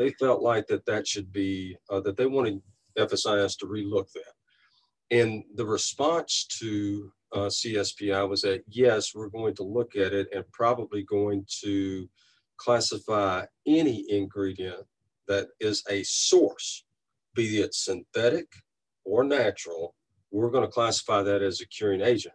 they felt like that that should be uh, that they wanted FSIS to relook that. And the response to uh, CSPI was that yes, we're going to look at it and probably going to classify any ingredient that is a source, be it synthetic or natural, we're going to classify that as a curing agent.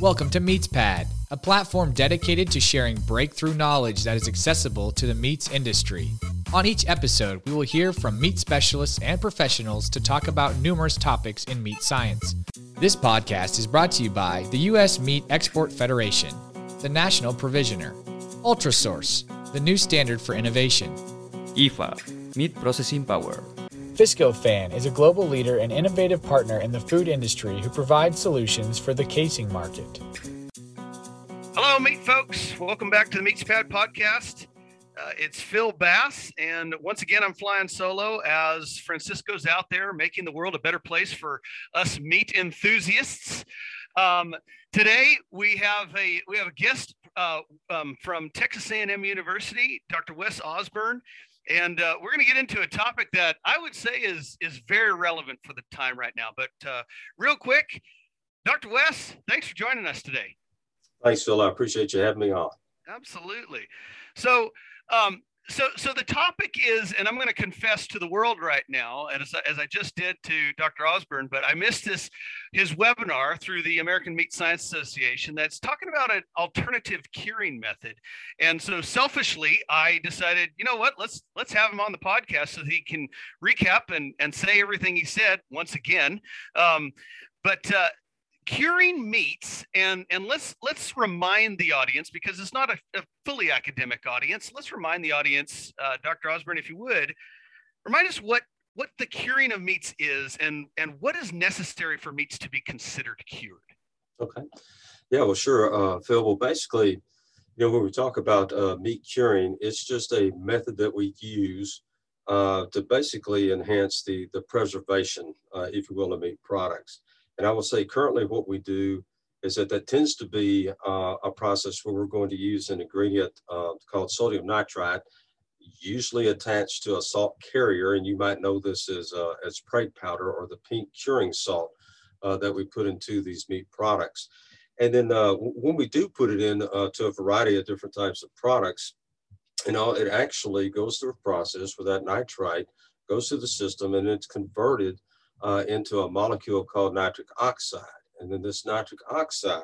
Welcome to MeatsPad, a platform dedicated to sharing breakthrough knowledge that is accessible to the meats industry. On each episode, we will hear from meat specialists and professionals to talk about numerous topics in meat science. This podcast is brought to you by the U.S. Meat Export Federation, the National Provisioner, Ultrasource, the new standard for innovation, IFA, Meat Processing Power, Viscofan is a global leader and innovative partner in the food industry who provides solutions for the casing market. Hello, meat folks. Welcome back to the MeatsPad podcast. Uh, it's Phil Bass, and once again, I'm flying solo as Francisco's out there making the world a better place for us meat enthusiasts. Um, today, we have a we have a guest uh, um, from Texas A&M University, Dr. Wes Osburn and uh, we're going to get into a topic that I would say is is very relevant for the time right now. But uh, real quick, Dr. Wes, thanks for joining us today. Thanks, Phil. I appreciate you having me on. Absolutely. So, um, so so the topic is and i'm going to confess to the world right now as, as i just did to dr osburn but i missed this his webinar through the american meat science association that's talking about an alternative curing method. And so selfishly i decided you know what let's let's have him on the podcast so he can recap and and say everything he said once again. Um, but uh, curing meats and and let's let's remind the audience because it's not a, a fully academic audience let's remind the audience uh, dr osburn if you would remind us what what the curing of meats is and and what is necessary for meats to be considered cured. Okay. Yeah well sure uh, phil well basically you know when we talk about uh, meat curing it's just a method that we use uh, to basically enhance the the preservation uh, if you will of meat products and I will say currently what we do is that that tends to be uh, a process where we're going to use an ingredient uh, called sodium nitrite, usually attached to a salt carrier. And you might know this as, uh, as Prague powder or the pink curing salt uh, that we put into these meat products. And then uh, when we do put it in uh, to a variety of different types of products, you know, it actually goes through a process where that nitrite goes through the system and it's converted uh, into a molecule called nitric oxide. And then this nitric oxide,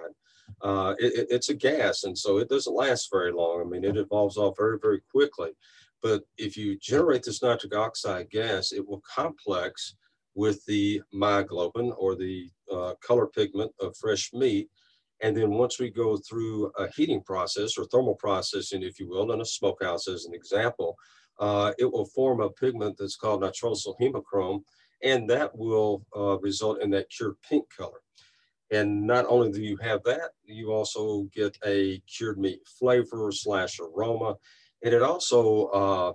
uh, it, it's a gas, and so it doesn't last very long. I mean, it evolves off very, very quickly. But if you generate this nitric oxide gas, it will complex with the myoglobin or the uh, color pigment of fresh meat. And then once we go through a heating process or thermal processing, if you will, in a smokehouse as an example, uh, it will form a pigment that's called nitrosyl hemochrome and that will uh, result in that cured pink color. And not only do you have that, you also get a cured meat flavor slash aroma, and it also uh,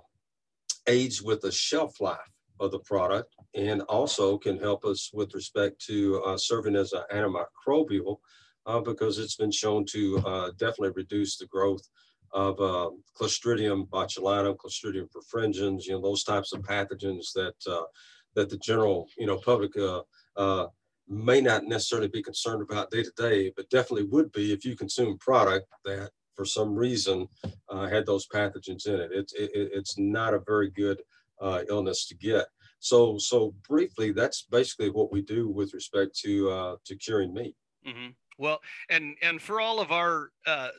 aids with the shelf life of the product and also can help us with respect to uh, serving as an antimicrobial uh, because it's been shown to uh, definitely reduce the growth of uh, Clostridium botulinum, Clostridium perfringens, you know, those types of pathogens that uh, that the general, you know, public uh, uh, may not necessarily be concerned about day to day, but definitely would be if you consume product that for some reason uh, had those pathogens in it. It's it, it's not a very good uh, illness to get. So so briefly, that's basically what we do with respect to uh, to curing meat. Mm-hmm. Well, and and for all of our uh,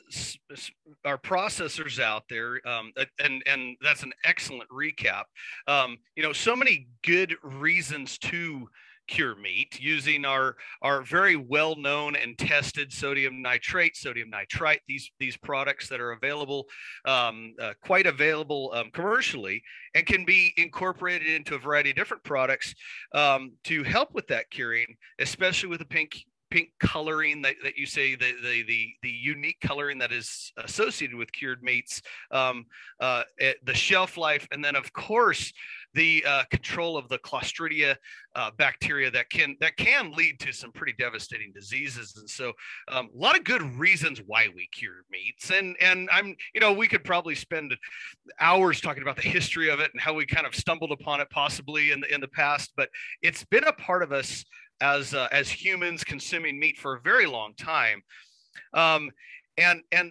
our processors out there, um, and and that's an excellent recap. Um, you know, so many good reasons to cure meat using our our very well known and tested sodium nitrate, sodium nitrite. These these products that are available, um, uh, quite available um, commercially, and can be incorporated into a variety of different products um, to help with that curing, especially with the pink pink coloring that, that you say the, the, the the unique coloring that is associated with cured meats, um, uh, the shelf life, and then of course the uh, control of the Clostridia uh, bacteria that can that can lead to some pretty devastating diseases. And so, um, a lot of good reasons why we cure meats. And and I'm you know we could probably spend hours talking about the history of it and how we kind of stumbled upon it possibly in the in the past. But it's been a part of us as uh, as humans consuming meat for a very long time. Um, and and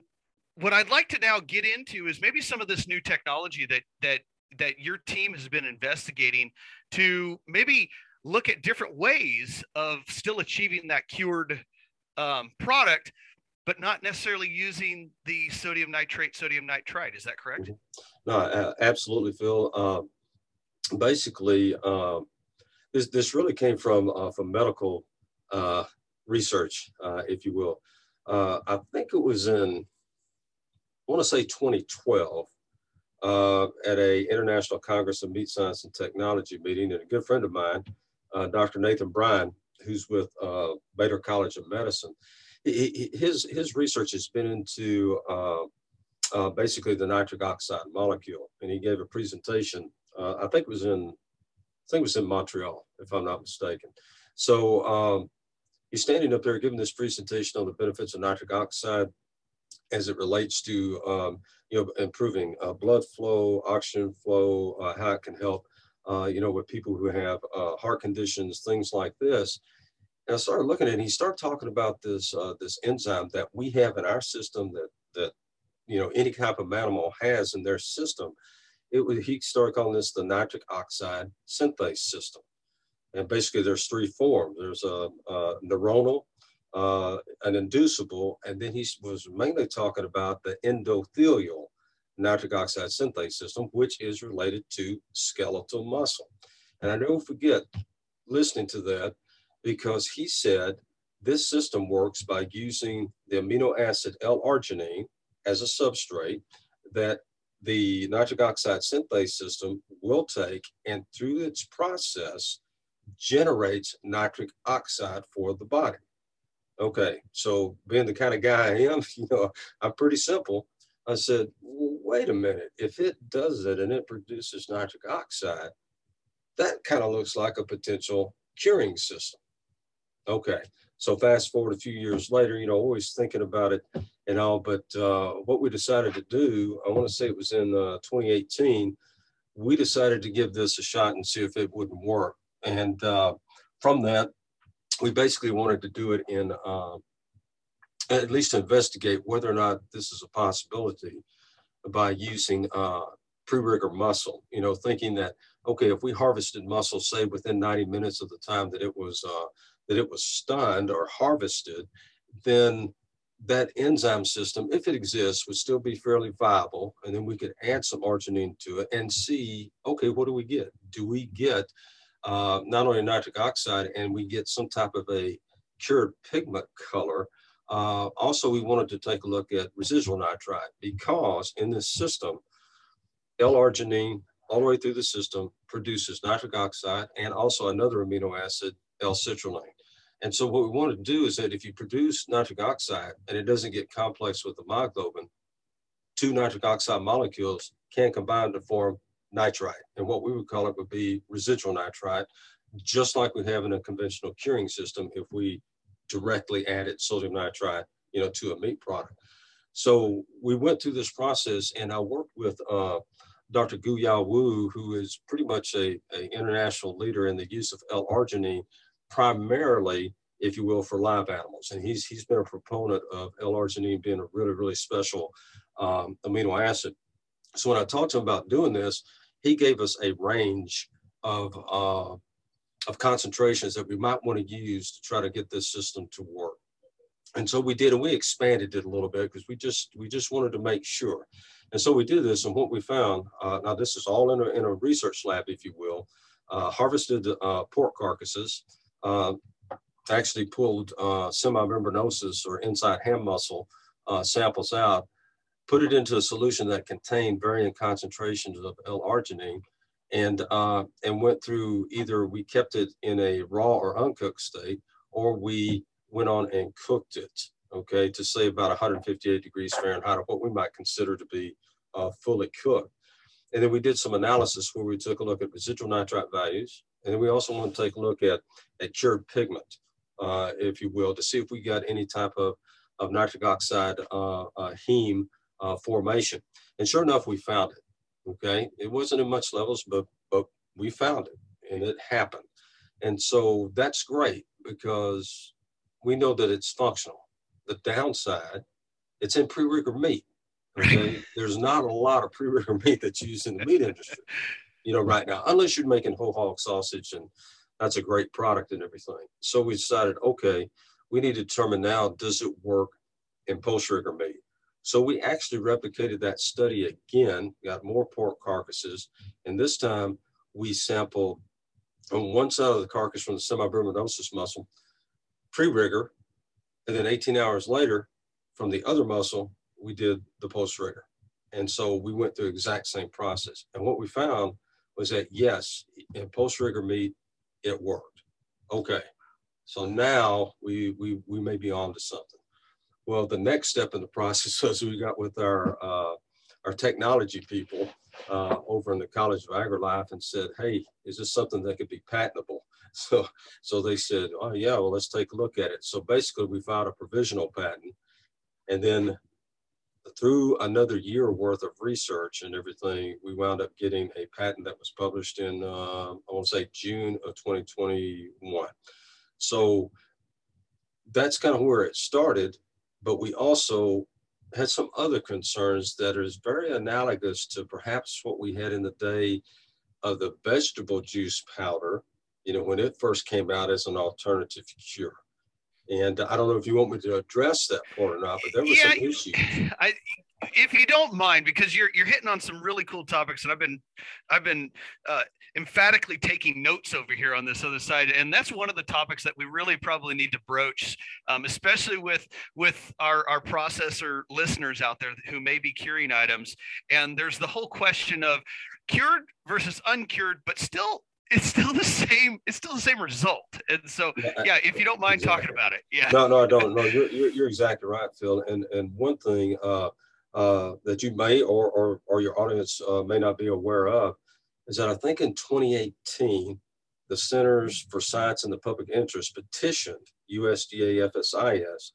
what I'd like to now get into is maybe some of this new technology that that that your team has been investigating to maybe look at different ways of still achieving that cured um, product, but not necessarily using the sodium nitrate, sodium nitrite. Is that correct? Mm-hmm. No, absolutely, Phil. Uh, basically, uh, this this really came from uh, from medical uh, research, uh, if you will. I think it was in I want to say 2012 uh, at a International Congress of Meat Science and Technology meeting, and a good friend of mine, uh, Dr. Nathan Bryan, who's with uh, Baylor College of Medicine, he, his his research has been into uh, uh, basically the nitric oxide molecule, and he gave a presentation. Uh, I think it was in think it was in Montreal, if I'm not mistaken. So um, he's standing up there giving this presentation on the benefits of nitric oxide as it relates to um, you know improving uh, blood flow, oxygen flow, uh, how it can help uh, you know with people who have uh, heart conditions, things like this. And I started looking at it. And he started talking about this uh, this enzyme that we have in our system that that you know any type of animal has in their system. It would he started calling this the nitric oxide synthase system. And basically, there's three forms. There's a, a neuronal, uh, an inducible, and then he was mainly talking about the endothelial nitric oxide synthase system, which is related to skeletal muscle. And I never forget listening to that because he said this system works by using the amino acid L-arginine as a substrate that the nitric oxide synthase system will take and through its process generates nitric oxide for the body. Okay, so being the kind of guy I am, you know, I'm pretty simple. I said, wait a minute. If it does it and it produces nitric oxide, that kind of looks like a potential curing system. Okay, so fast forward a few years later, you know, always thinking about it and all, but uh, what we decided to do, I want to say it was in uh, 2018, we decided to give this a shot and see if it wouldn't work. And uh, from that, we basically wanted to do it in uh, at least investigate whether or not this is a possibility by using uh, pre-rigor muscle. You know, thinking that okay, if we harvested muscle, say within 90 minutes of the time that it was uh, that it was stunned or harvested, then that enzyme system, if it exists, would still be fairly viable. And then we could add some arginine to it and see, okay, what do we get? Do we get uh, not only nitric oxide, and we get some type of a cured pigment color. Uh, also, we wanted to take a look at residual nitrite because in this system, L-arginine all the way through the system produces nitric oxide and also another amino acid, L-citrulline. And so what we want to do is that if you produce nitric oxide and it doesn't get complex with the myoglobin, two nitric oxide molecules can combine to form nitrite. And what we would call it would be residual nitrite, just like we have in a conventional curing system if we directly added sodium nitrite, you know, to a meat product. So we went through this process and I worked with uh, Dr. Guoyao Wu, who is pretty much a, a international leader in the use of L-arginine, primarily, if you will, for live animals. And he's, he's been a proponent of L-arginine being a really, really special um, amino acid. So when I talked to him about doing this, he gave us a range of, uh, of concentrations that we might want to use to try to get this system to work. And so we did, and we expanded it a little bit because we just we just wanted to make sure. And so we did this, and what we found, uh, now this is all in a, in a research lab, if you will, uh, harvested uh, pork carcasses, uh, actually pulled uh, semimembranosus or inside ham muscle uh, samples out, put it into a solution that contained varying concentrations of L-arginine and, uh, and went through either we kept it in a raw or uncooked state, or we went on and cooked it, okay, to say about 158 degrees Fahrenheit, or what we might consider to be uh, fully cooked. And then we did some analysis where we took a look at residual nitrite values. And then we also want to take a look at, at cured pigment, uh, if you will, to see if we got any type of, of nitric oxide uh, uh, heme uh, formation. And sure enough, we found it. Okay. It wasn't in much levels, but, but we found it and it happened. And so that's great because we know that it's functional. The downside, it's in pre-rigor meat. Okay, there's not a lot of pre-rigor meat that's used in the meat industry, you know, right now, unless you're making whole hog sausage, and that's a great product and everything. So we decided, okay, we need to determine now, does it work in post-rigor meat? So we actually replicated that study again, got more pork carcasses, and this time we sampled on one side of the carcass from the semimembranosus muscle, pre-rigor, and then 18 hours later, from the other muscle, we did the post-rigor. And so we went through exact same process. And what we found was that yes, in post-rigor meat, it worked. Okay. So now we we we may be on to something. Well, the next step in the process was we got with our uh, our technology people uh, over in the College of AgriLife and said, "Hey, is this something that could be patentable?" So, so they said, "Oh yeah, well let's take a look at it." So basically, we filed a provisional patent, and then through another year worth of research and everything, we wound up getting a patent that was published in uh, I want to say June of 2021. So that's kind of where it started. But we also had some other concerns that is very analogous to perhaps what we had in the day of the vegetable juice powder, you know, when it first came out as an alternative cure. And I don't know if you want me to address that part or not, but there was yeah, some issues. I, if you don't mind, because you're you're hitting on some really cool topics, and I've been I've been uh, emphatically taking notes over here on this other side, and that's one of the topics that we really probably need to broach, um, especially with with our our processor listeners out there who may be curing items. And there's the whole question of cured versus uncured, but still it's still the same it's still the same result. And so yeah, yeah if you don't mind exactly. talking about it yeah. No no i don't. No you're, you're, you're exactly right phil. And and one thing uh uh, that you may or, or, or your audience uh, may not be aware of is that I think in 2018, the Centers for Science and the Public Interest petitioned USDA FSIS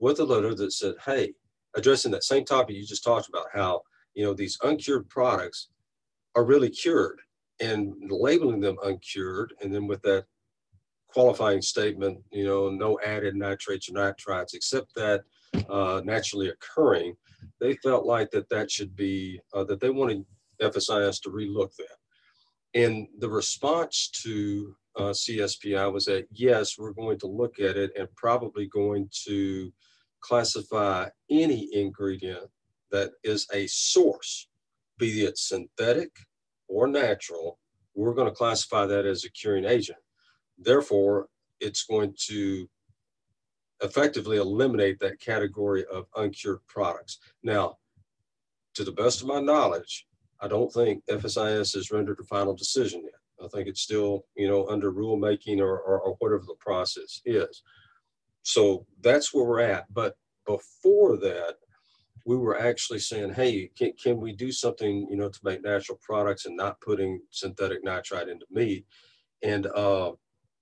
with a letter that said, hey, addressing that same topic you just talked about, how you know these uncured products are really cured and labeling them uncured, and then with that qualifying statement, you know, no added nitrates or nitrites except that uh, naturally occurring, they felt like that that should be, uh, that they wanted FSIS to relook that. And the response to uh, CSPI was that, yes, we're going to look at it and probably going to classify any ingredient that is a source, be it synthetic or natural, we're going to classify that as a curing agent. Therefore, it's going to effectively eliminate that category of uncured products. Now, to the best of my knowledge, I don't think FSIS has rendered a final decision yet. I think it's still, you know, under rulemaking or, or, or whatever the process is. So that's where we're at. But before that, we were actually saying, hey, can, can we do something, you know, to make natural products and not putting synthetic nitrite into meat? And uh,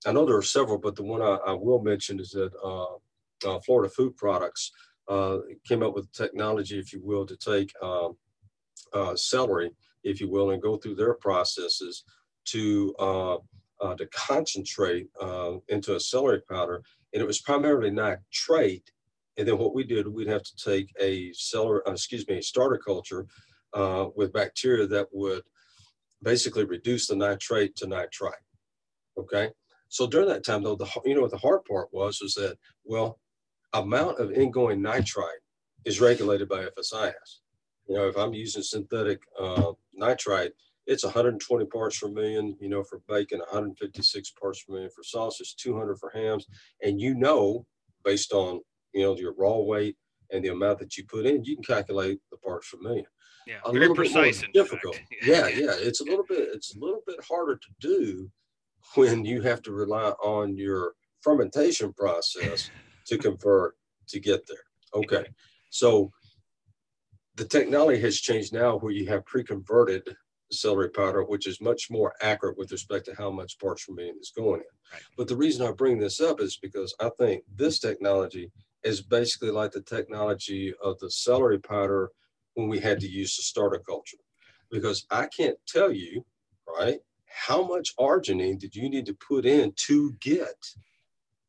I know there are several, but the one I, I will mention is that uh, uh, Florida Food Products uh, came up with technology, if you will, to take um, uh, celery, if you will, and go through their processes to to concentrate into a celery powder. And it was primarily nitrate. And then what we did, we'd have to take a celery, excuse me, a starter culture with bacteria that would basically reduce the nitrate to nitrite. Okay. So during that time, though, the you know what the hard part was was that well, amount of ingoing nitrite is regulated by FSIS. You know, if I'm using synthetic uh, nitrite, it's 120 parts per million, you know, for bacon, 156 parts per million for sausage, 200 for hams. And you know, based on, you know, your raw weight and the amount that you put in, you can calculate the parts per million. Yeah, a little precise difficult. yeah, yeah. It's a little bit, it's a little bit harder to do when you have to rely on your fermentation process to convert to get there. Okay. So the technology has changed now where you have pre-converted celery powder, which is much more accurate with respect to how much parts per million is going in. Right. But the reason I bring this up is because I think this technology is basically like the technology of the celery powder when we had to use the starter culture. Because I can't tell you, right, how much arginine did you need to put in to get,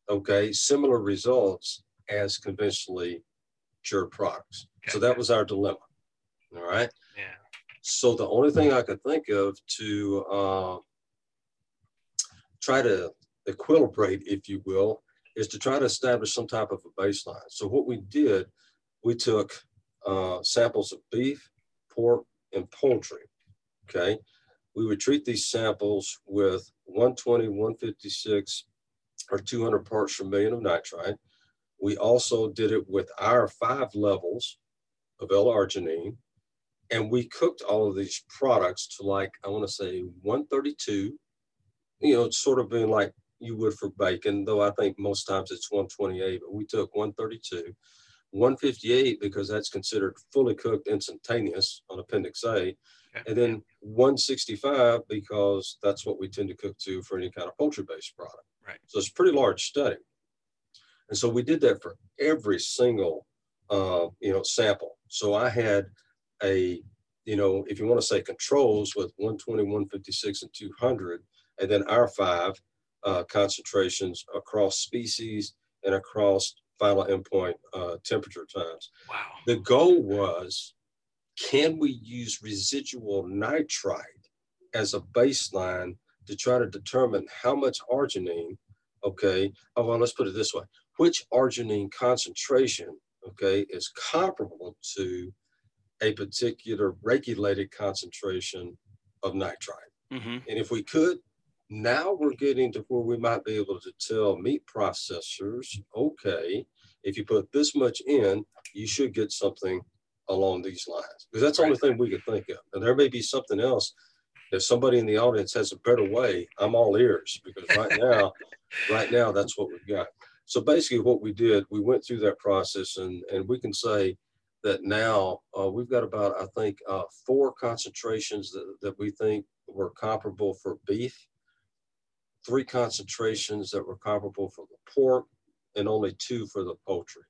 okay, similar results as conventionally cured products. Okay. So that was our dilemma. All right. Yeah. So the only thing I could think of to uh, try to equilibrate, if you will, is to try to establish some type of a baseline. So what we did, we took uh, samples of beef, pork, and poultry. Okay. We would treat these samples with 120, 156, or 200 parts per million of nitrite. We also did it with our five levels of L-arginine, and we cooked all of these products to like, I want to say 132, you know, it's sort of been like you would for bacon, though I think most times it's 128, but we took 132, 158 because that's considered fully cooked instantaneous on Appendix A, okay. and then 165 because that's what we tend to cook to for any kind of poultry-based product. Right. So it's a pretty large study. And so we did that for every single, uh, you know, sample. So I had a, you know, if you want to say controls with 120, 156, and 200, and then our five uh, concentrations across species and across final endpoint uh, temperature times. Wow. The goal was, can we use residual nitrite as a baseline to try to determine how much arginine, okay, oh, well, let's put it this way, which arginine concentration, okay, is comparable to a particular regulated concentration of nitrite. Mm-hmm. And if we could, now we're getting to where we might be able to tell meat processors, okay, if you put this much in, you should get something along these lines. Because that's the only thing we could think of. And there may be something else. If somebody in the audience has a better way, I'm all ears because right now, right now, that's what we've got. So basically, what we did, we went through that process, and and we can say that now uh, we've got about I think uh, four concentrations that, that we think were comparable for beef, three concentrations that were comparable for the pork, and only two for the poultry,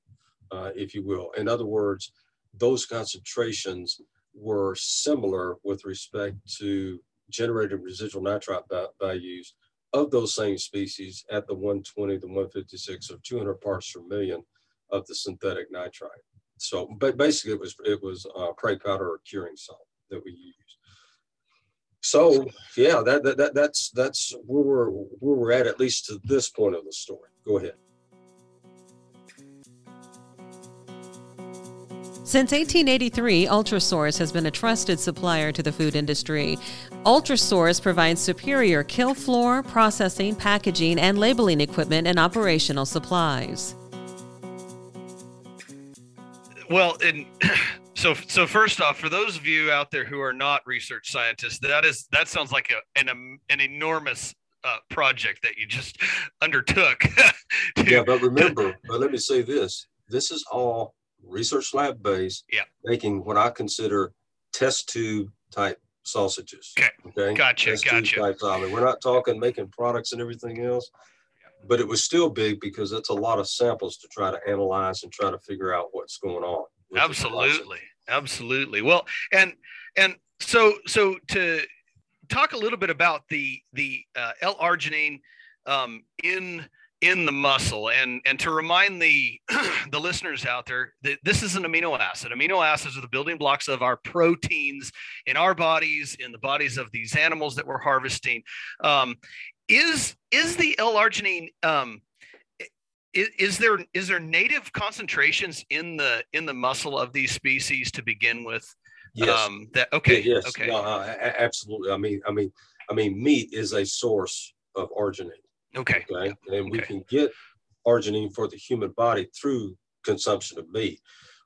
uh, if you will. In other words, those concentrations were similar with respect to generated residual nitrite values of those same species at the 120, the 156, or 200 parts per million of the synthetic nitrite. So, but basically, it was it was uh, Prague powder or curing salt that we used. So, yeah, that, that, that that's that's where we're where we're at at least to this point of the story. Go ahead. Since 1883, Ultrasource has been a trusted supplier to the food industry. Ultrasource provides superior kill floor, processing, packaging, and labeling equipment and operational supplies. Well, and so so first off, for those of you out there who are not research scientists, that is that sounds like a, an an enormous uh, project that you just undertook. yeah, but remember, but let me say this: this is all research lab based, yeah. making what I consider test tube type sausages. Okay. Okay. Gotcha. Test gotcha. Type solid. We're not talking making products and everything else, but it was still big because it's a lot of samples to try to analyze and try to figure out what's going on. Absolutely. Absolutely. Well, and and so so to talk a little bit about the the uh, L-arginine um, in in the muscle and and to remind the the listeners out there that this is an amino acid amino acids are the building blocks of our proteins in our bodies in the bodies of these animals that we're harvesting um, is is the l-arginine um, is, is, there is there native concentrations in the in the muscle of these species to begin with yes um, that okay yes okay no, uh, absolutely i mean i mean i mean meat is a source of arginine Okay. Okay. And we can get arginine for the human body through consumption of meat.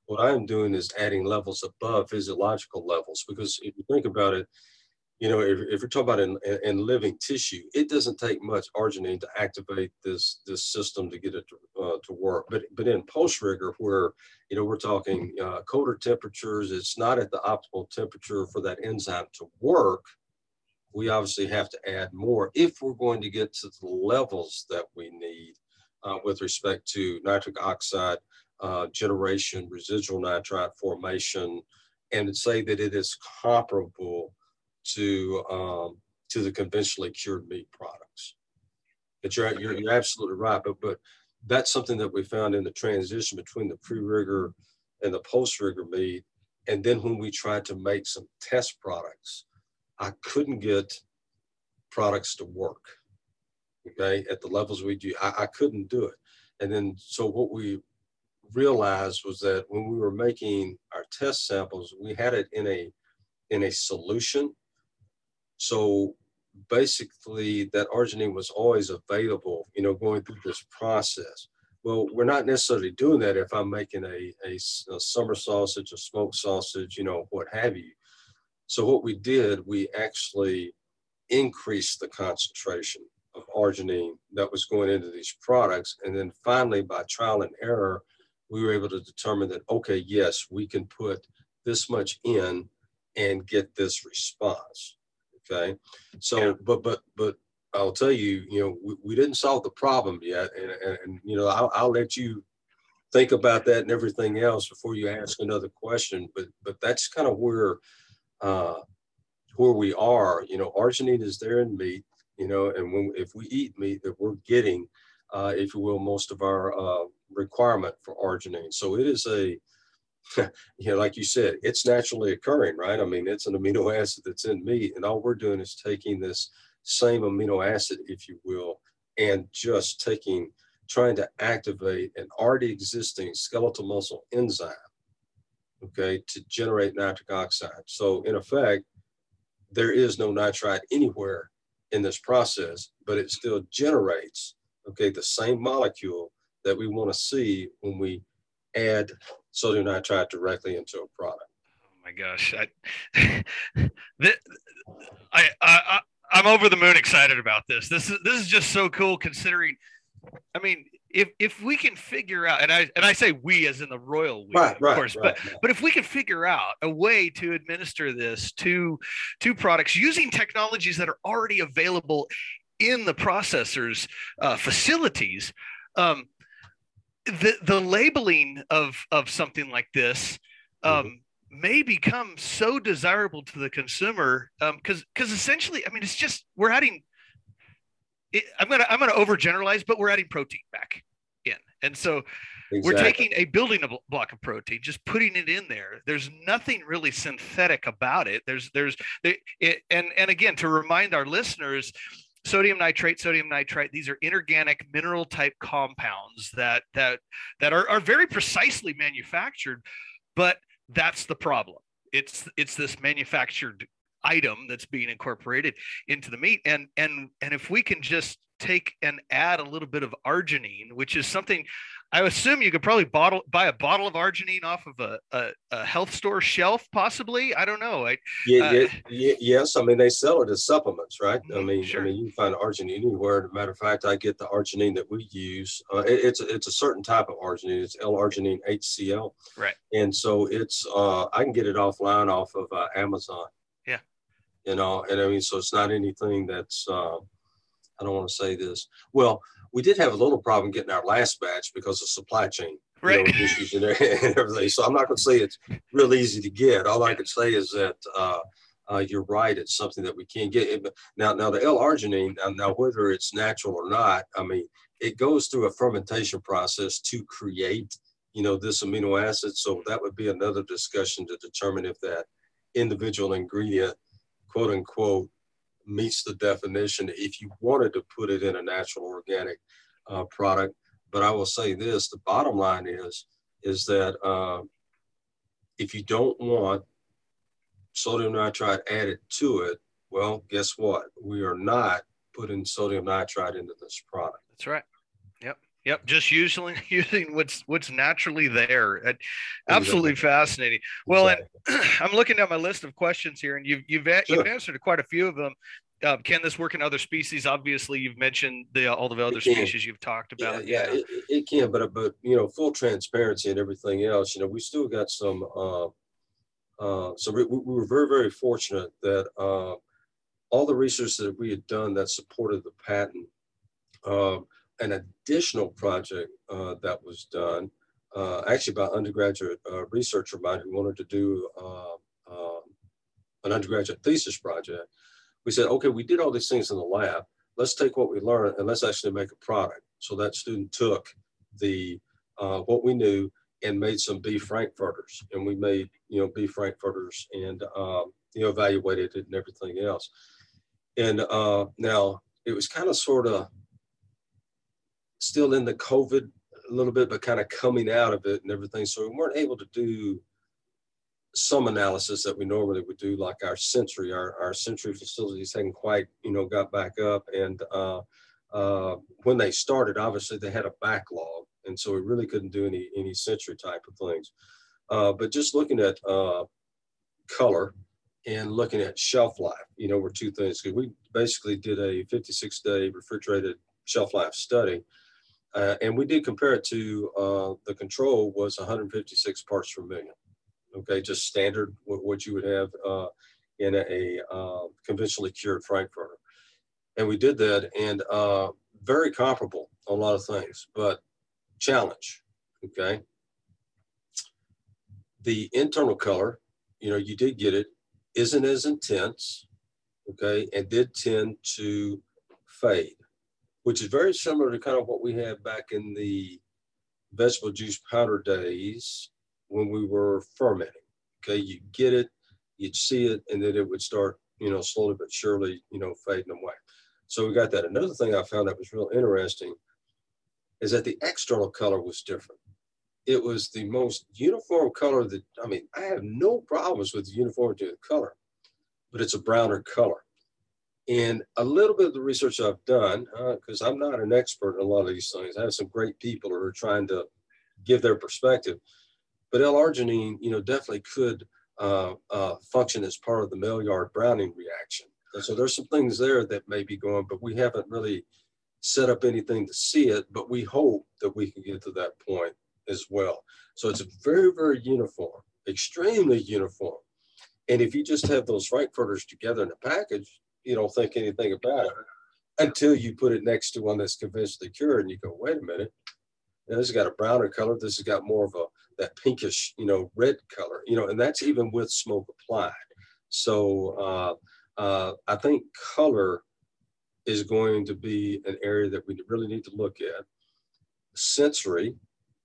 What I'm doing is adding levels above physiological levels because if you think about it, you know, if, if you're talking about in, in living tissue, it doesn't take much arginine to activate this this system to get it to, uh, to work. But but in post rigor, where you know we're talking uh, colder temperatures, it's not at the optimal temperature for that enzyme to work. We obviously have to add more if we're going to get to the levels that we need uh, with respect to nitric oxide uh, generation, residual nitrite formation, and say that it is comparable to um, to the conventionally cured meat products. But you're, you're, you're absolutely right. But but that's something that we found in the transition between the pre-rigor and the post-rigor meat. And then when we tried to make some test products, I couldn't get products to work. Okay, at the levels we do, I, I couldn't do it. And then so what we realized was that when we were making our test samples, we had it in a in a solution so basically, that arginine was always available, you know, going through this process. Well, we're not necessarily doing that if I'm making a, a, a summer sausage, a smoked sausage, you know, what have you. So what we did, we actually increased the concentration of arginine that was going into these products. And then finally, by trial and error, we were able to determine that, okay, yes, we can put this much in and get this response. Okay. So, yeah. but, but, but I'll tell you, you know, we, we didn't solve the problem yet. And, and, and you know, I'll, I'll let you think about that and everything else before you ask another question. But, but that's kind of where, uh, where we are, you know, arginine is there in meat, you know, and when, if we eat meat that we're getting, uh, if you will, most of our uh, requirement for arginine. So it is a, you know, like you said, it's naturally occurring, right? I mean, it's an amino acid that's in meat, and all we're doing is taking this same amino acid, if you will, and just taking, trying to activate an already existing skeletal muscle enzyme, okay, to generate nitric oxide. So, in effect, there is no nitrite anywhere in this process, but it still generates, okay, the same molecule that we want to see when we add sodium nitrite directly into a product. Oh my gosh, I, I, I, I'm over the moon excited about this. This is this is just so cool considering. I mean, if if we can figure out, and I and I say we as in the royal we, right, of right, course, right, but but if we can figure out a way to administer this to to products using technologies that are already available in the processors uh, facilities, um, the the labeling of of something like this um, mm-hmm. may become so desirable to the consumer because um, because essentially, I mean, it's just we're adding. It, I'm gonna I'm gonna overgeneralize, but we're adding protein back in, and so exactly. we're taking a building block of protein, just putting it in there. There's nothing really synthetic about it. There's there's it, and and again to remind our listeners sodium nitrate, sodium nitrite. These are inorganic mineral type compounds that that that are, are very precisely manufactured, but that's the problem. It's it's this manufactured item that's being incorporated into the meat and and and if we can just take and add a little bit of arginine which is something I assume you could probably bottle buy a bottle of arginine off of a, a, a health store shelf, possibly. I don't know. I, yeah, uh, yeah, yes. I mean, they sell it as supplements, right? I mm-hmm, mean, sure. I mean, you can find arginine anywhere. As a matter of fact, I get the arginine that we use. Uh, it, it's it's a certain type of arginine. It's L-arginine HCl. Right. And so it's uh, I can get it offline off of uh, Amazon. Yeah. You know, and I mean, so it's not anything that's. Uh, I don't want to say this. Well, we did have a little problem getting our last batch because of supply chain right. know, issues and everything. So I'm not going to say it's real easy to get. All I can say is that uh, uh, you're right. It's something that we can't get. Now, now the L-arginine. Now, whether it's natural or not, I mean, it goes through a fermentation process to create, you know, this amino acid. So that would be another discussion to determine if that individual ingredient, quote unquote, meets the definition if you wanted to put it in a natural organic uh, product. But I will say this: the bottom line is is that uh, if you don't want sodium nitrite added to it, well, guess what? We are not putting sodium nitrite into this product. That's right. Yep. Just using using what's what's naturally there. Absolutely exactly. fascinating. Well, exactly. and I'm looking at my list of questions here, and you've you've sure. you've answered quite a few of them. Uh, can this work in other species? Obviously, you've mentioned the all the other species you've talked about. Yeah, yeah, It, it, can, but but you know, full transparency and everything else. You know, we still got some. Uh, uh, so we, we were very very fortunate that uh, all the research that we had done that supported the patent. An additional project uh, that was done, uh, actually by undergraduate uh, researcher of mine who wanted to do uh, um, an undergraduate thesis project. We said, okay, we did all these things in the lab. Let's take what we learned and let's actually make a product. So that student took the uh, what we knew and made some beef frankfurters, and we made you know beef frankfurters and um, you know evaluated it and everything else. And uh, now it was kind of sort of still in the COVID a little bit, but kind of coming out of it and everything. So we weren't able to do some analysis that we normally would do, like our sensory, our, our facilities hadn't quite, you know, got back up. And uh, uh, when they started, obviously they had a backlog. And so we really couldn't do any, any sensory type of things. Uh, but just looking at uh, color and looking at shelf life, you know, were two things. Cause we basically did a 56 day refrigerated shelf life study uh, and we did compare it to uh, the control was 156 parts per million. Okay, just standard what, you would have uh, in a, a uh, conventionally cured frankfurter. And we did that and uh, very comparable on a lot of things, but challenge. Okay. The internal color, you know, you did get it, isn't as intense. Okay, and did tend to fade which is very similar to kind of what we had back in the vegetable juice powder days when we were fermenting. Okay, you get it, you'd see it, and then it would start, you know, slowly but surely, you know, fading away. So we got that. Another thing I found that was real interesting is that the external color was different. It was the most uniform color that, I mean, I have no problems with the uniformity of the color, but it's a browner color. And a little bit of the research I've done, because uh, I'm not an expert in a lot of these things, I have some great people who are trying to give their perspective. But L-arginine, you know, definitely could uh, uh, function as part of the Maillard Browning reaction. And so there's some things there that may be going, but we haven't really set up anything to see it, but we hope that we can get to that point as well. So it's very, very uniform, extremely uniform. And if you just have those frankfurters together in a package, you don't think anything about it until you put it next to one that's conventionally cured and you go, wait a minute, now, this has got a browner color. This has got more of a that pinkish, you know, red color, you know, and that's even with smoke applied. So uh, uh, I think color is going to be an area that we really need to look at. Sensory,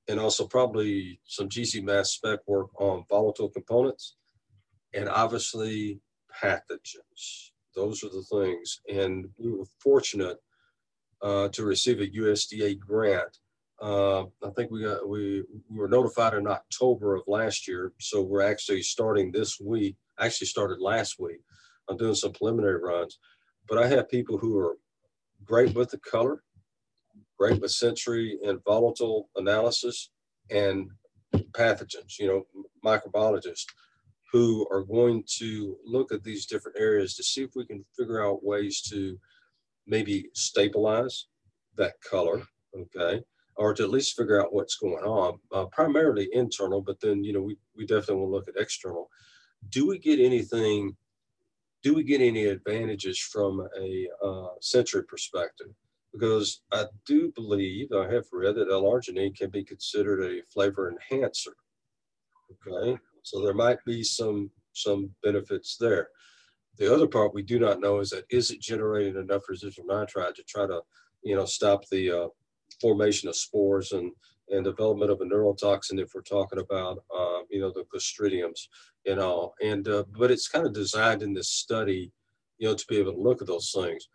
and also probably some GC mass spec work on volatile components, and obviously pathogens. Those are the things. And we were fortunate uh, to receive a USDA grant. Uh, I think we got we, we were notified in October of last year, so we're actually starting this week. Actually, started last week. I'm doing some preliminary runs, but I have people who are great with the color, great with sensory and volatile analysis, and pathogens. You know, microbiologists who are going to look at these different areas to see if we can figure out ways to maybe stabilize that color, okay, or to at least figure out what's going on, uh, primarily internal, but then, you know, we, we definitely want to look at external. Do we get anything, do we get any advantages from a uh, sensory perspective? Because I do believe, I have read that L-arginine can be considered a flavor enhancer, okay? So there might be some, some benefits there. The other part we do not know is that is it generating enough residual nitrite to try to, you know, stop the uh, formation of spores and, and development of a neurotoxin if we're talking about, uh, you know, the clostridiums and all. And, uh, but it's kind of designed in this study, you know, to be able to look at those things.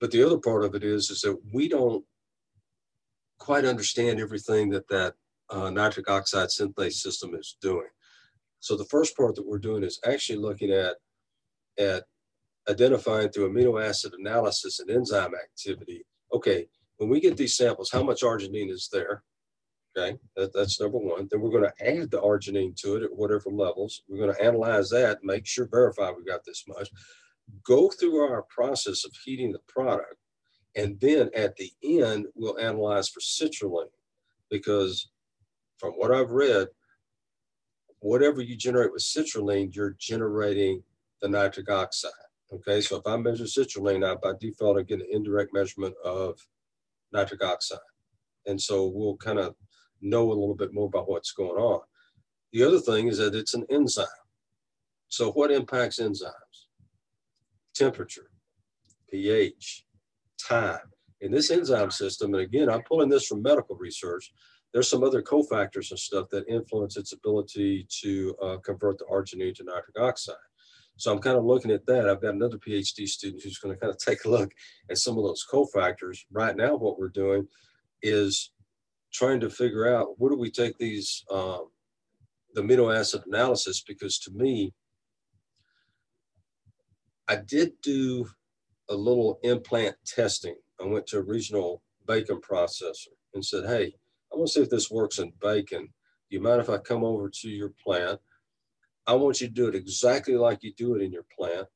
But the other part of it is, is that we don't quite understand everything that that uh, nitric oxide synthase system is doing. So the first part that we're doing is actually looking at, at identifying through amino acid analysis and enzyme activity, okay, when we get these samples, how much arginine is there? Okay, that, that's number one. Then we're going to add the arginine to it at whatever levels. We're going to analyze that, make sure, verify we got this much. Go through our process of heating the product. And then at the end, we'll analyze for citrulline because from what I've read, whatever you generate with citrulline, you're generating the nitric oxide. Okay, so if I measure citrulline, I by default I get an indirect measurement of nitric oxide. And so we'll kind of know a little bit more about what's going on. The other thing is that it's an enzyme. So what impacts enzymes? Temperature, pH, time. In this enzyme system, and again, I'm pulling this from medical research, there's some other cofactors and stuff that influence its ability to uh, convert the arginine to nitric oxide. So I'm kind of looking at that. I've got another PhD student who's going to kind of take a look at some of those cofactors. Right now, what we're doing is trying to figure out where do we take these um, the amino acid analysis because to me, I did do a little implant testing. I went to a regional bacon processor and said, hey, I want to see if this works in bacon. Do you mind if I come over to your plant? I want you to do it exactly like you do it in your plant.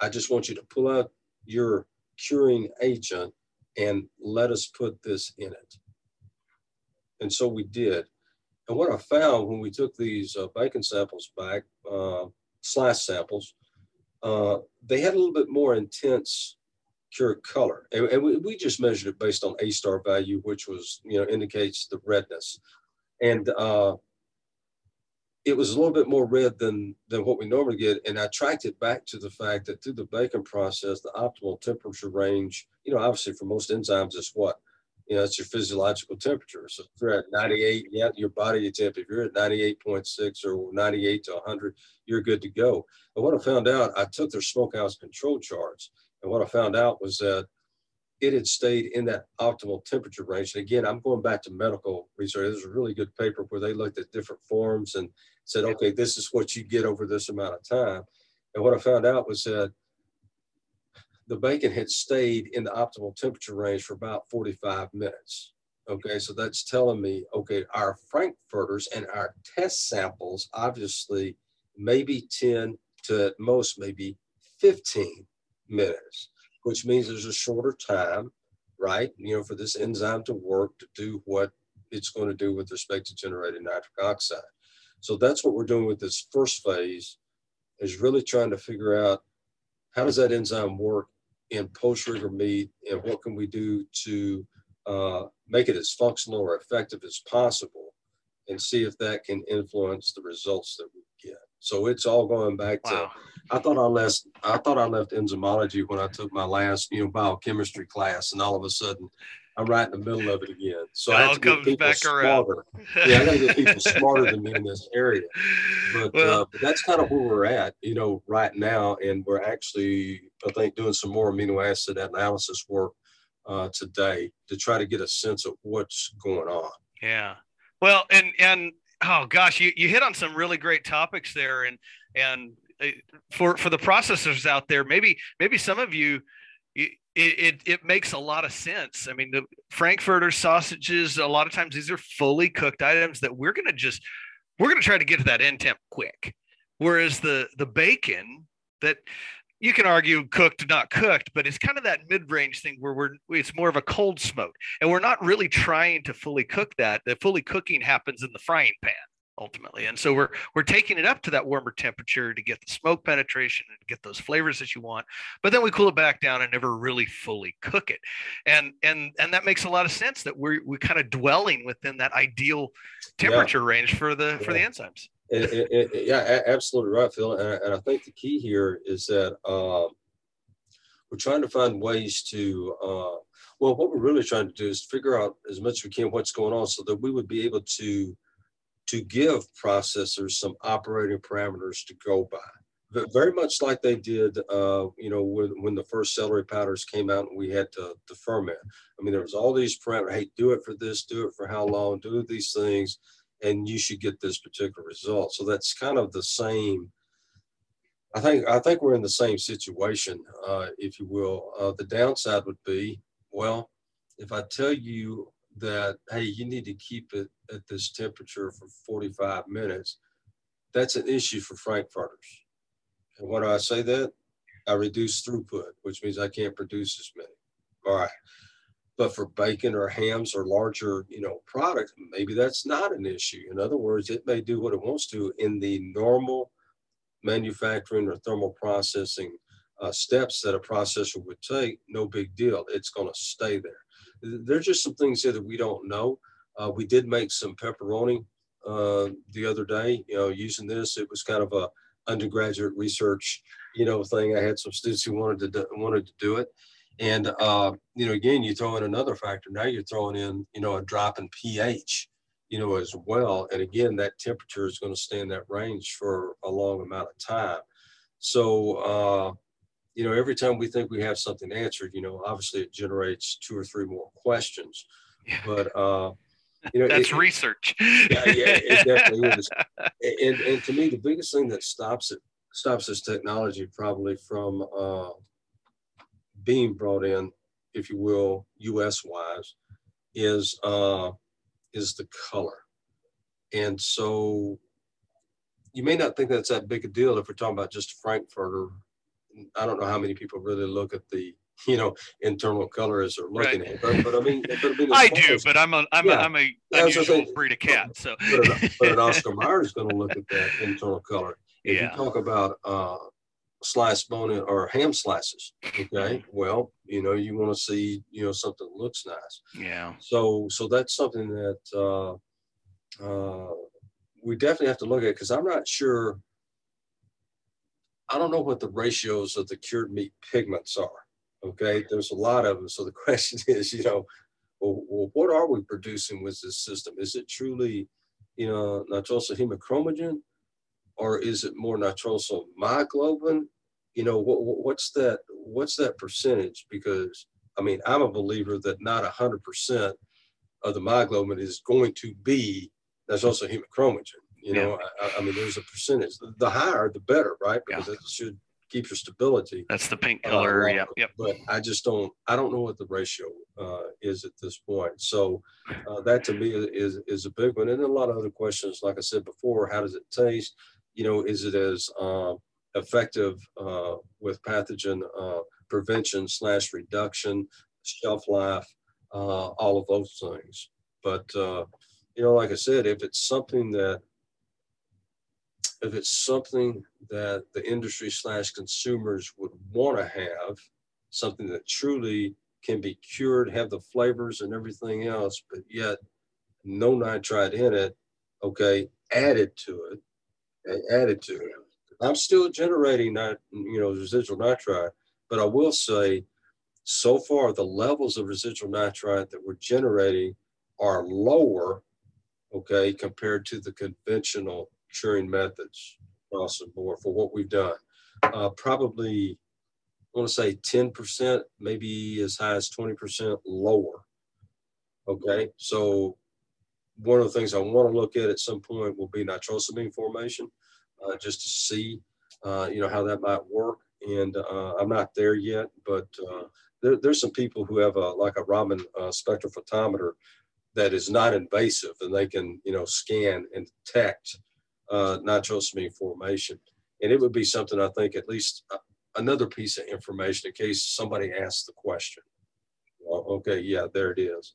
I just want you to pull out your curing agent and let us put this in it. And so we did. And what I found when we took these uh, bacon samples back, uh, slice samples, uh, they had a little bit more intense pure color. And, and we, we, just measured it based on A star value, which was, you know, indicates the redness. And uh, it was a little bit more red than, than what we normally get. And I tracked it back to the fact that through the bacon process, the optimal temperature range, you know, obviously for most enzymes is what? You know, it's your physiological temperature. So if you're at 98, yeah, your body temp, if you're at 98.6 or 98 to 100, you're good to go. And what I found out, I took their smokehouse control charts and what I found out was that it had stayed in that optimal temperature range. And again, I'm going back to medical research. There's a really good paper where they looked at different forms and said, okay, this is what you get over this amount of time. And what I found out was that the bacon had stayed in the optimal temperature range for about 45 minutes. Okay, so that's telling me, okay, our frankfurters and our test samples, obviously, maybe 10 to at most maybe 15 minutes, which means there's a shorter time, right? You know, for this enzyme to work to do what it's going to do with respect to generating nitric oxide. So that's what we're doing with this first phase is really trying to figure out how does that enzyme work in post-rigor meat and what can we do to uh, make it as functional or effective as possible and see if that can influence the results that we get. So it's all going back to wow. I thought I left I thought I left enzymology when I took my last, you know, biochemistry class, and all of a sudden I'm right in the middle of it again. So it I have to get people smarter. yeah, I got to get people smarter than me in this area. But, well, uh, but that's kind of where we're at, you know, right now, and we're actually, I think, doing some more amino acid analysis work uh, today to try to get a sense of what's going on. Yeah. Well, and and oh gosh, you, you hit on some really great topics there, and and Uh, for for the processors out there, maybe maybe some of you. It, it, it makes a lot of sense. I mean, the Frankfurter sausages, a lot of times these are fully cooked items that we're going to just, we're going to try to get to that end temp quick. Whereas the, the bacon that you can argue cooked, not cooked, but it's kind of that mid-range thing where we're, it's more of a cold smoke and we're not really trying to fully cook that. The fully cooking happens in the frying pan ultimately. And so we're we're taking it up to that warmer temperature to get the smoke penetration and get those flavors that you want. But then we cool it back down and never really fully cook it. And and and that makes a lot of sense that we're we're kind of dwelling within that ideal temperature yeah. range for the yeah. for the enzymes. It, it, it, yeah, absolutely right, Phil. And I, and I, think the key here is that um, we're trying to find ways to uh, well, what we're really trying to do is figure out as much as we can what's going on so that we would be able to to give processors some operating parameters to go by. Very much like they did, uh, you know, when, when the first celery powders came out and we had to, to ferment. I mean, there was all these parameters. Hey, do it for this, do it for how long, do these things, and you should get this particular result. So that's kind of the same. I think I think we're in the same situation, uh, if you will. Uh, the downside would be, well, if I tell you that, hey, you need to keep it at this temperature for 45 minutes, that's an issue for frankfurters. And when I say that, I reduce throughput, which means I can't produce as many. All right. But for bacon or hams or larger, you know, products, maybe that's not an issue. In other words, it may do what it wants to in the normal manufacturing or thermal processing uh, steps that a processor would take. No big deal. It's going to stay there. There's just some things here that we don't know. Uh, we did make some pepperoni uh, the other day. You know, using this, it was kind of a undergraduate research, you know, thing. I had some students who wanted to do, wanted to do it, and uh, you know, again, you throw in another factor. Now you're throwing in, you know, a drop in pH, you know, as well. And again, that temperature is going to stay in that range for a long amount of time. So, uh, you know, every time we think we have something answered, you know, obviously it generates two or three more questions. Yeah. But uh, you know, That's it- research. yeah, yeah, it definitely is. And and to me, the biggest thing that stops it stops this technology probably from uh, being brought in, if you will, U.S. wise, is uh, is the color. And so you may not think that's that big a deal if we're talking about just Frankfurter. I don't know how many people really look at the you know internal colors they're looking Right. at, but, but I mean, but I, mean, I do, but I'm a I'm Yeah. a I'm a Yeah, I was gonna unusual breed of cat. So but an, but an Oscar Mayer is going to look at that internal color. If Yeah. you talk about uh, slice bone or ham slices, okay, well, you know, you want to see, you know, something that looks nice. yeah. So, so that's something that uh, uh, we definitely have to look at because I'm not sure. I don't know what the ratios of the cured meat pigments are. Okay, there's a lot of them. So the question is, you know, well, well what are we producing with this system? Is it truly, you know, nitrosyl hemochromogen, or is it more nitrosyl myoglobin? You know, what, what- what's that? What's that percentage? Because I mean, I'm a believer that not hundred percent of the myoglobin is going to be that's also You know, I- I, mean, there's a percentage. The- higher, the better, right? Because it should keep your stability. That's the pink uh, color. longer. Yep. Yep. But I just don't. I don't know what the ratio uh, is at this point. So uh, that to me is is a big one. And then a lot of other questions, like I said before, how does it taste? You know, is it as uh, effective uh, with pathogen uh, prevention slash reduction, shelf life, uh, all of those things. But uh, you know, like I said, if it's something that if it's something that the industry slash consumers would want to have, something that truly can be cured, have the flavors and everything else, but yet no nitrite in it, okay, added to it, added to it. I'm still generating that, you know, residual nitrite, but I will say, so far the levels of residual nitrite that we're generating are lower, okay, compared to the conventional curing methods across the board for what we've done. Uh, probably, I want to say 10%, maybe as high as 20% lower. Okay, so one of the things I want to look at at some point will be nitrosamine formation, uh, just to see, uh, you know, how that might work. And uh, I'm not there yet, but uh, there, there's some people who have a, like a Raman uh, spectrophotometer that is not invasive and they can, you know, scan and detect uh, nitrosamine formation. And it would be something I think at least uh, another piece of information in case somebody asks the question. Well, okay, yeah, there it is.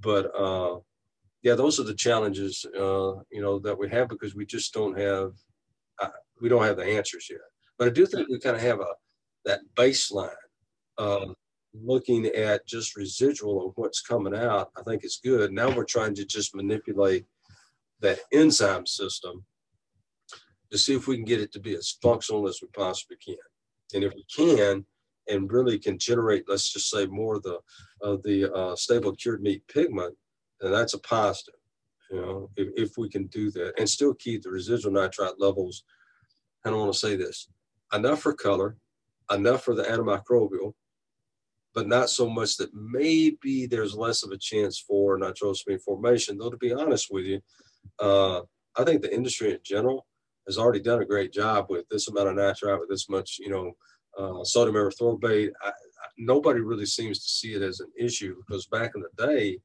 But uh, yeah, those are the challenges, uh, you know, that we have because we just don't have, uh, we don't have the answers yet. But I do think we kind of have a that baseline of looking at just residual of what's coming out. I think it's good. Now we're trying to just manipulate that enzyme system to see if we can get it to be as functional as we possibly can. And if we can, and really can generate, let's just say more of the of the uh, stable cured meat pigment, then that's a positive. You know, if, if we can do that and still keep the residual nitrite levels, I don't want to say this, enough for color, enough for the antimicrobial, but not so much that maybe there's less of a chance for nitrosamine formation. Though to be honest with you, uh, I think the industry in general has already done a great job with this amount of nitrite, with this much, you know, uh, sodium erythorbate. I, I- nobody really seems to see it as an issue because back in the day,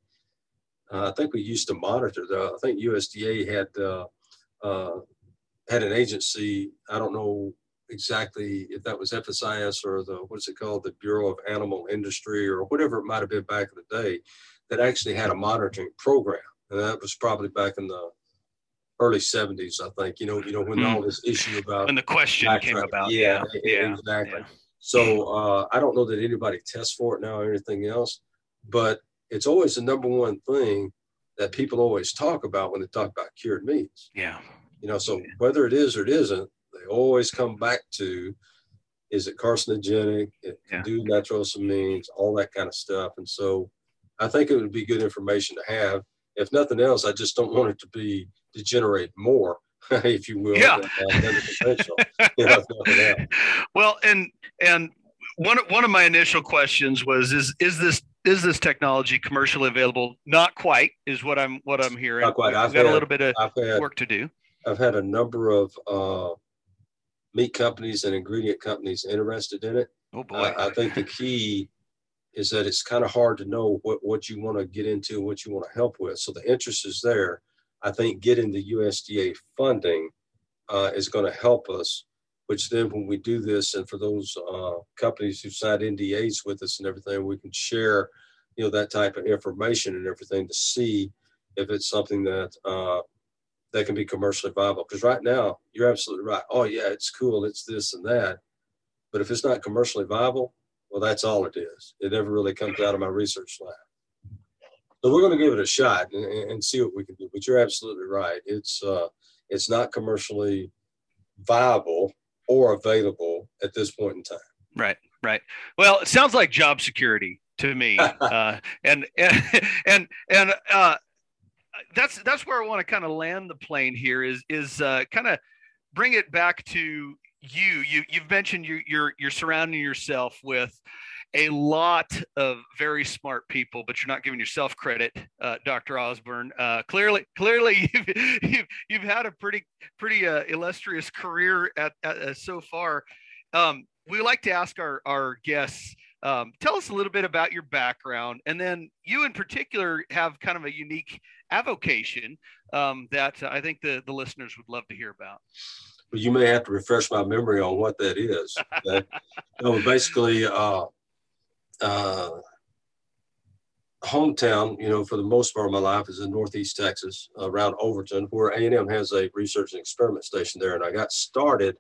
uh, I think we used to monitor. The, I think USDA had uh, uh, had an agency. I don't know exactly if that was FSIS or the what's it called, the Bureau of Animal Industry or whatever it might have been back in the day, that actually had a monitoring program, and that was probably back in the early 70s, I think. You know, you know when mm. all this issue about when the question came about. Yeah, yeah, exactly. Yeah. So uh, I don't know that anybody tests for it now or anything else, but it's always the number one thing that people always talk about when they talk about cured meats. Yeah. You know, so whether it is or it isn't, they always come back to is it carcinogenic? It yeah. do nitrosamines, all that kind of stuff. And so I think it would be good information to have. If nothing else, I just don't want it to be degenerate more, if you will. Yeah. Than, uh, well, and and one one of my initial questions was is is this is this technology commercially available? Not quite is what I'm what I'm hearing. Not quite. I've got had, a little bit of had, work to do. I've had a number of uh, meat companies and ingredient companies interested in it. Oh boy! I think the key is that it's kind of hard to know what what you want to get into and what you want to help with. So the interest is there. I think getting the USDA funding uh, is going to help us. Which then, when we do this, and for those uh, companies who signed NDAs with us and everything, we can share, you know, that type of information and everything to see if it's something that uh, that can be commercially viable. Because right now, you're absolutely right. Oh yeah, it's cool. It's this and that. But if it's not commercially viable, well, that's all it is. It never really comes out of my research lab. So we're going to give it a shot and, and see what we can do. But you're absolutely right. It's uh, it's not commercially viable or available at this point in time. Right, right. Well, it sounds like job security to me, uh, and and and and uh, that's that's where I want to kind of land the plane here. Is is uh, kind of bring it back to you. You you've mentioned you, you're you're surrounding yourself with a lot of very smart people, but you're not giving yourself credit, uh, Dr. Osburn. Uh, clearly, clearly, you've, you've, you've had a pretty pretty uh, illustrious career at, at uh, so far. Um, we like to ask our our guests. Um, tell us a little bit about your background, and then you in particular have kind of a unique avocation um, that I think the the listeners would love to hear about you may have to refresh my memory on what that is. Okay? no, basically, uh, uh, hometown, you know, for the most part of my life is in Northeast Texas, around Overton, where A&M has a research and experiment station there. And I got started.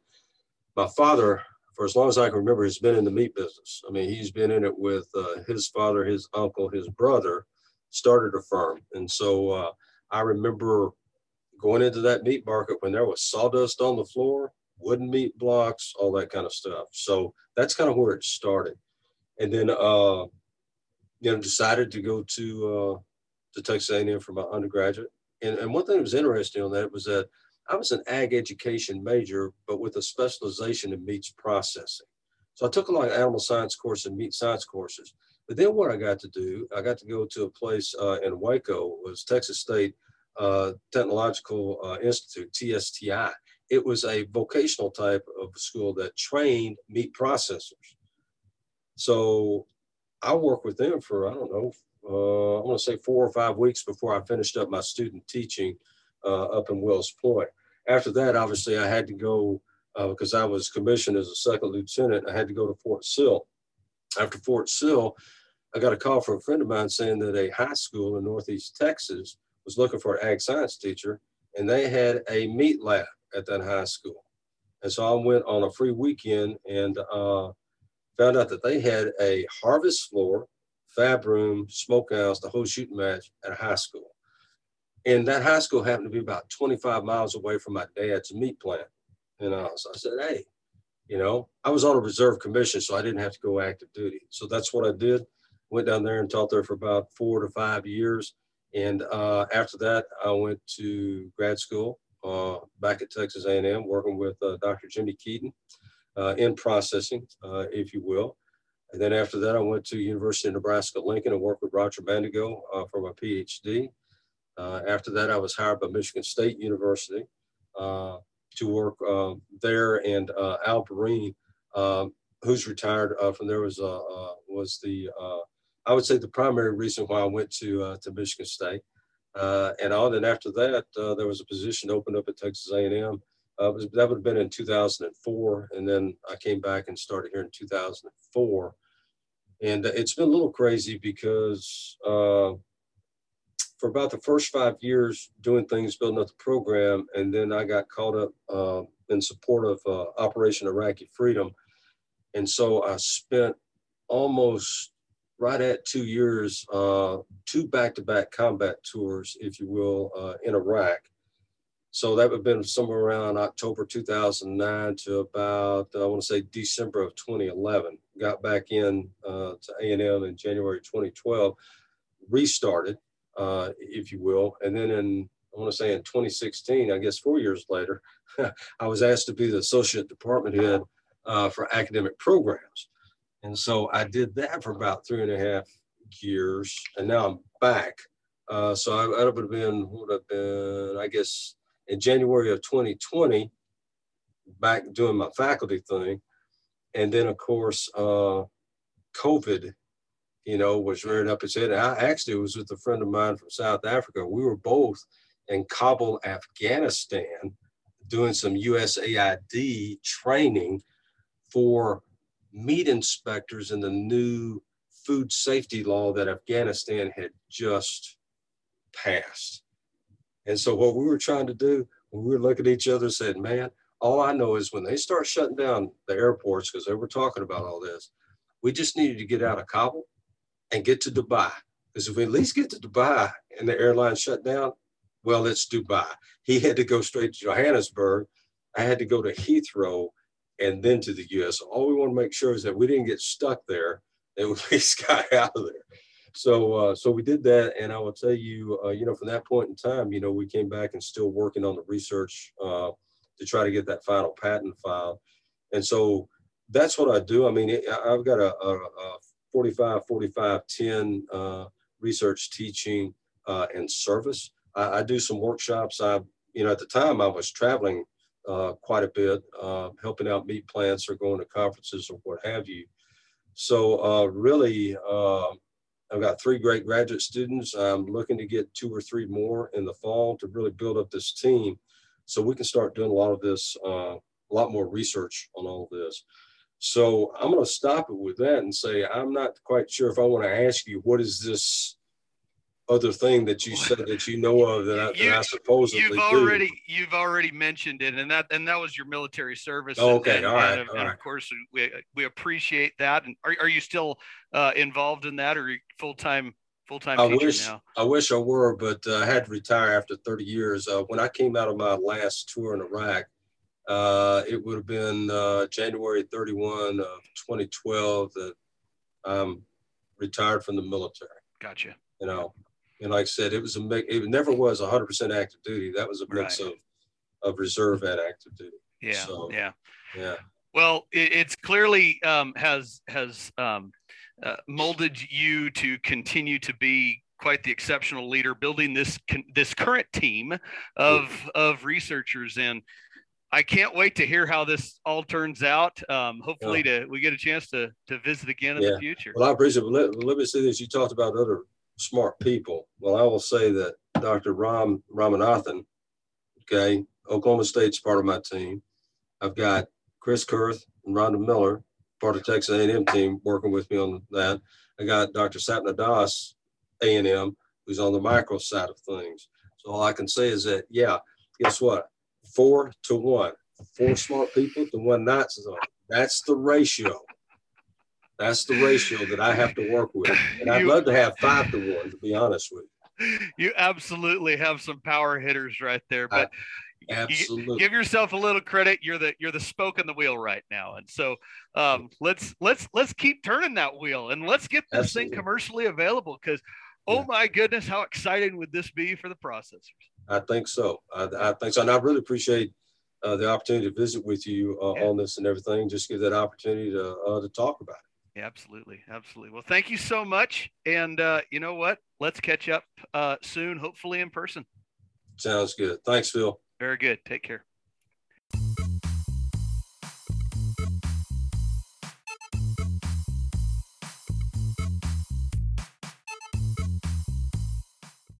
My father, for as long as I can remember, has been in the meat business. I mean, he's been in it with uh, his father, his uncle, his brother, started a firm. And so uh, I remember going into that meat market when there was sawdust on the floor, wooden meat blocks, all that kind of stuff. So that's kind of where it started and then uh, you know decided to go to uh, to Texas A&M for my undergraduate. And, and one thing that was interesting on that was that I was an ag education major, but with a specialization in meats processing. So I took a lot of animal science courses and meat science courses. But then what I got to do, I got to go to a place uh, in Waco, was Texas State uh, Technological uh, Institute, TSTI. It was a vocational type of school that trained meat processors. So I worked with them for, I don't know, uh, I want to say four or five weeks before I finished up my student teaching uh, up in Wills Point. After that, obviously, I had to go because uh, I was commissioned as a second lieutenant. I had to go to Fort Sill. After Fort Sill, I got a call from a friend of mine saying that a high school in Northeast Texas was looking for an ag science teacher, and they had a meat lab at that high school. And so I went on a free weekend and uh, found out that they had a harvest floor, fab room, smokehouse, the whole shooting match at a high school. And that high school happened to be about 25 miles away from my dad's meat plant. And uh, so I said, hey, you know, I was on a reserve commission, so I didn't have to go active duty. So that's what I did. Went down there and taught there for about four to five years. And uh, after that, I went to grad school uh, back at Texas A&M, working with uh, Dr. Jimmy Keeton uh, in processing, uh, if you will. And then after that, I went to University of Nebraska Lincoln and worked with Roger Mandigo uh, for my PhD. After that, I was hired by Michigan State University to work um, there. And Al Booren, um, who's retired from there, was was the I would say the primary reason why I went to uh, to Michigan State. Uh, and on and after that, uh, there was a position opened up at Texas A&M. Uh, was, that would have been in 2004, and then I came back and started here in 2004. And it's been a little crazy because uh, for about the first five years doing things, building up the program, and then I got caught up uh, in support of uh, Operation Iraqi Freedom. And so I spent almost right at two years, uh, two back-to-back combat tours, if you will, uh, in Iraq. So that would have been somewhere around October 2009 to about, I want to say December of 2011. Got back in uh, to A&M in January 2012, restarted, uh, if you will. And then in, I want to say in 2016, I guess four years later, I was asked to be the associate department head uh, for academic programs. And so I did that for about three and a half years, and now I'm back. Uh, so I, would have been, would have been, I guess, in January of 2020, back doing my faculty thing. And then, of course, uh, COVID, you know, was rearing up its head. I actually was with a friend of mine from South Africa. We were both in Kabul, Afghanistan, doing some USAID training for meat inspectors in the new food safety law that Afghanistan had just passed. And so what we were trying to do, when we were looking at each other and said, man, all I know is when they start shutting down the airports, because they were talking about all this, we just needed to get out of Kabul and get to Dubai. Because if we at least get to Dubai and the airline shut down, well, it's Dubai. He had to go straight to Johannesburg. I had to go to Heathrow and then to the US. All we want to make sure is that we didn't get stuck there and we got out of there. So, uh, so we did that, and I will tell you, uh, you know, from that point in time, you know, we came back and still working on the research uh, to try to get that final patent filed. And so that's what I do. I mean, it, I've got a, a, a 45, 45, 10 uh, research teaching uh, and service. I, I, do some workshops. I, you know, at the time I was traveling uh, quite a bit, uh, helping out meat plants or going to conferences or what have you. So uh, really, uh, I've got three great graduate students. I'm looking to get two or three more in the fall to really build up this team so we can start doing a lot of this, uh, a lot more research on all this. So I'm going to stop it with that and say, I'm not quite sure if I want to ask you, what is this other thing that you said that you know of that I, you, that I supposedly you've already do. you've already mentioned it, and that and that was your military service. Oh, okay, and, all right, and, all and right. of course we we appreciate that. And are, are you still uh, involved in that, or full time full time I wish, now? I wish I were, but uh, I had to retire after 30 years. Uh, when I came out of my last tour in Iraq, uh, it would have been uh, January 31 of 2012 that I'm retired from the military. Gotcha. You know, and like I said, it was a it never was 100% active duty. That was a mix Right. of, of reserve and active duty. Yeah. So- yeah. Yeah. Well, it, it's clearly um, has has um, uh, molded you to continue to be quite the exceptional leader, building this this current team of of researchers, and I can't wait to hear how this all turns out. Um, hopefully, to we get a chance to to visit again in Yeah. the future. Well, I appreciate it. But Let, let me say this. You talked about other smart people. Well, I will say that Dr. Ram Ramanathan, okay, Oklahoma State's part of my team. I've got Chris Kerth and Rhonda Miller, part of Texas A&M team, working with me on that. I got Dr. Sapna Dass, A&M, who's on the micro side of things. So all I can say is that, yeah, guess what? Four to one. Four smart people to one not so. That's the ratio. That's the ratio that I have to work with. And I'd You- love to have five to one, to be honest with you. You absolutely have some power hitters right there, but you- Absolutely. give yourself a little credit. You're the you're the spoke in the wheel right now, and so um, let's let's let's keep turning that wheel and let's get this Absolutely. thing commercially available. Because oh Yeah. my goodness, how exciting would this be for the processors? I think so. I, I think so. And I really appreciate uh, the opportunity to visit with you uh, Yeah. on this and everything. Just give that opportunity to, uh, to talk about it. Yeah, absolutely, absolutely. Well, thank you so much, and uh, you know what? Let's catch up uh, soon, hopefully in person. Sounds good. Thanks, Phil. Very good. Take care.